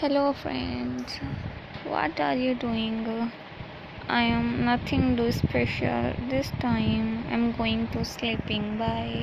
Hello, friends. What are you doing? I am nothing do special. This time I'm going to sleeping. Bye.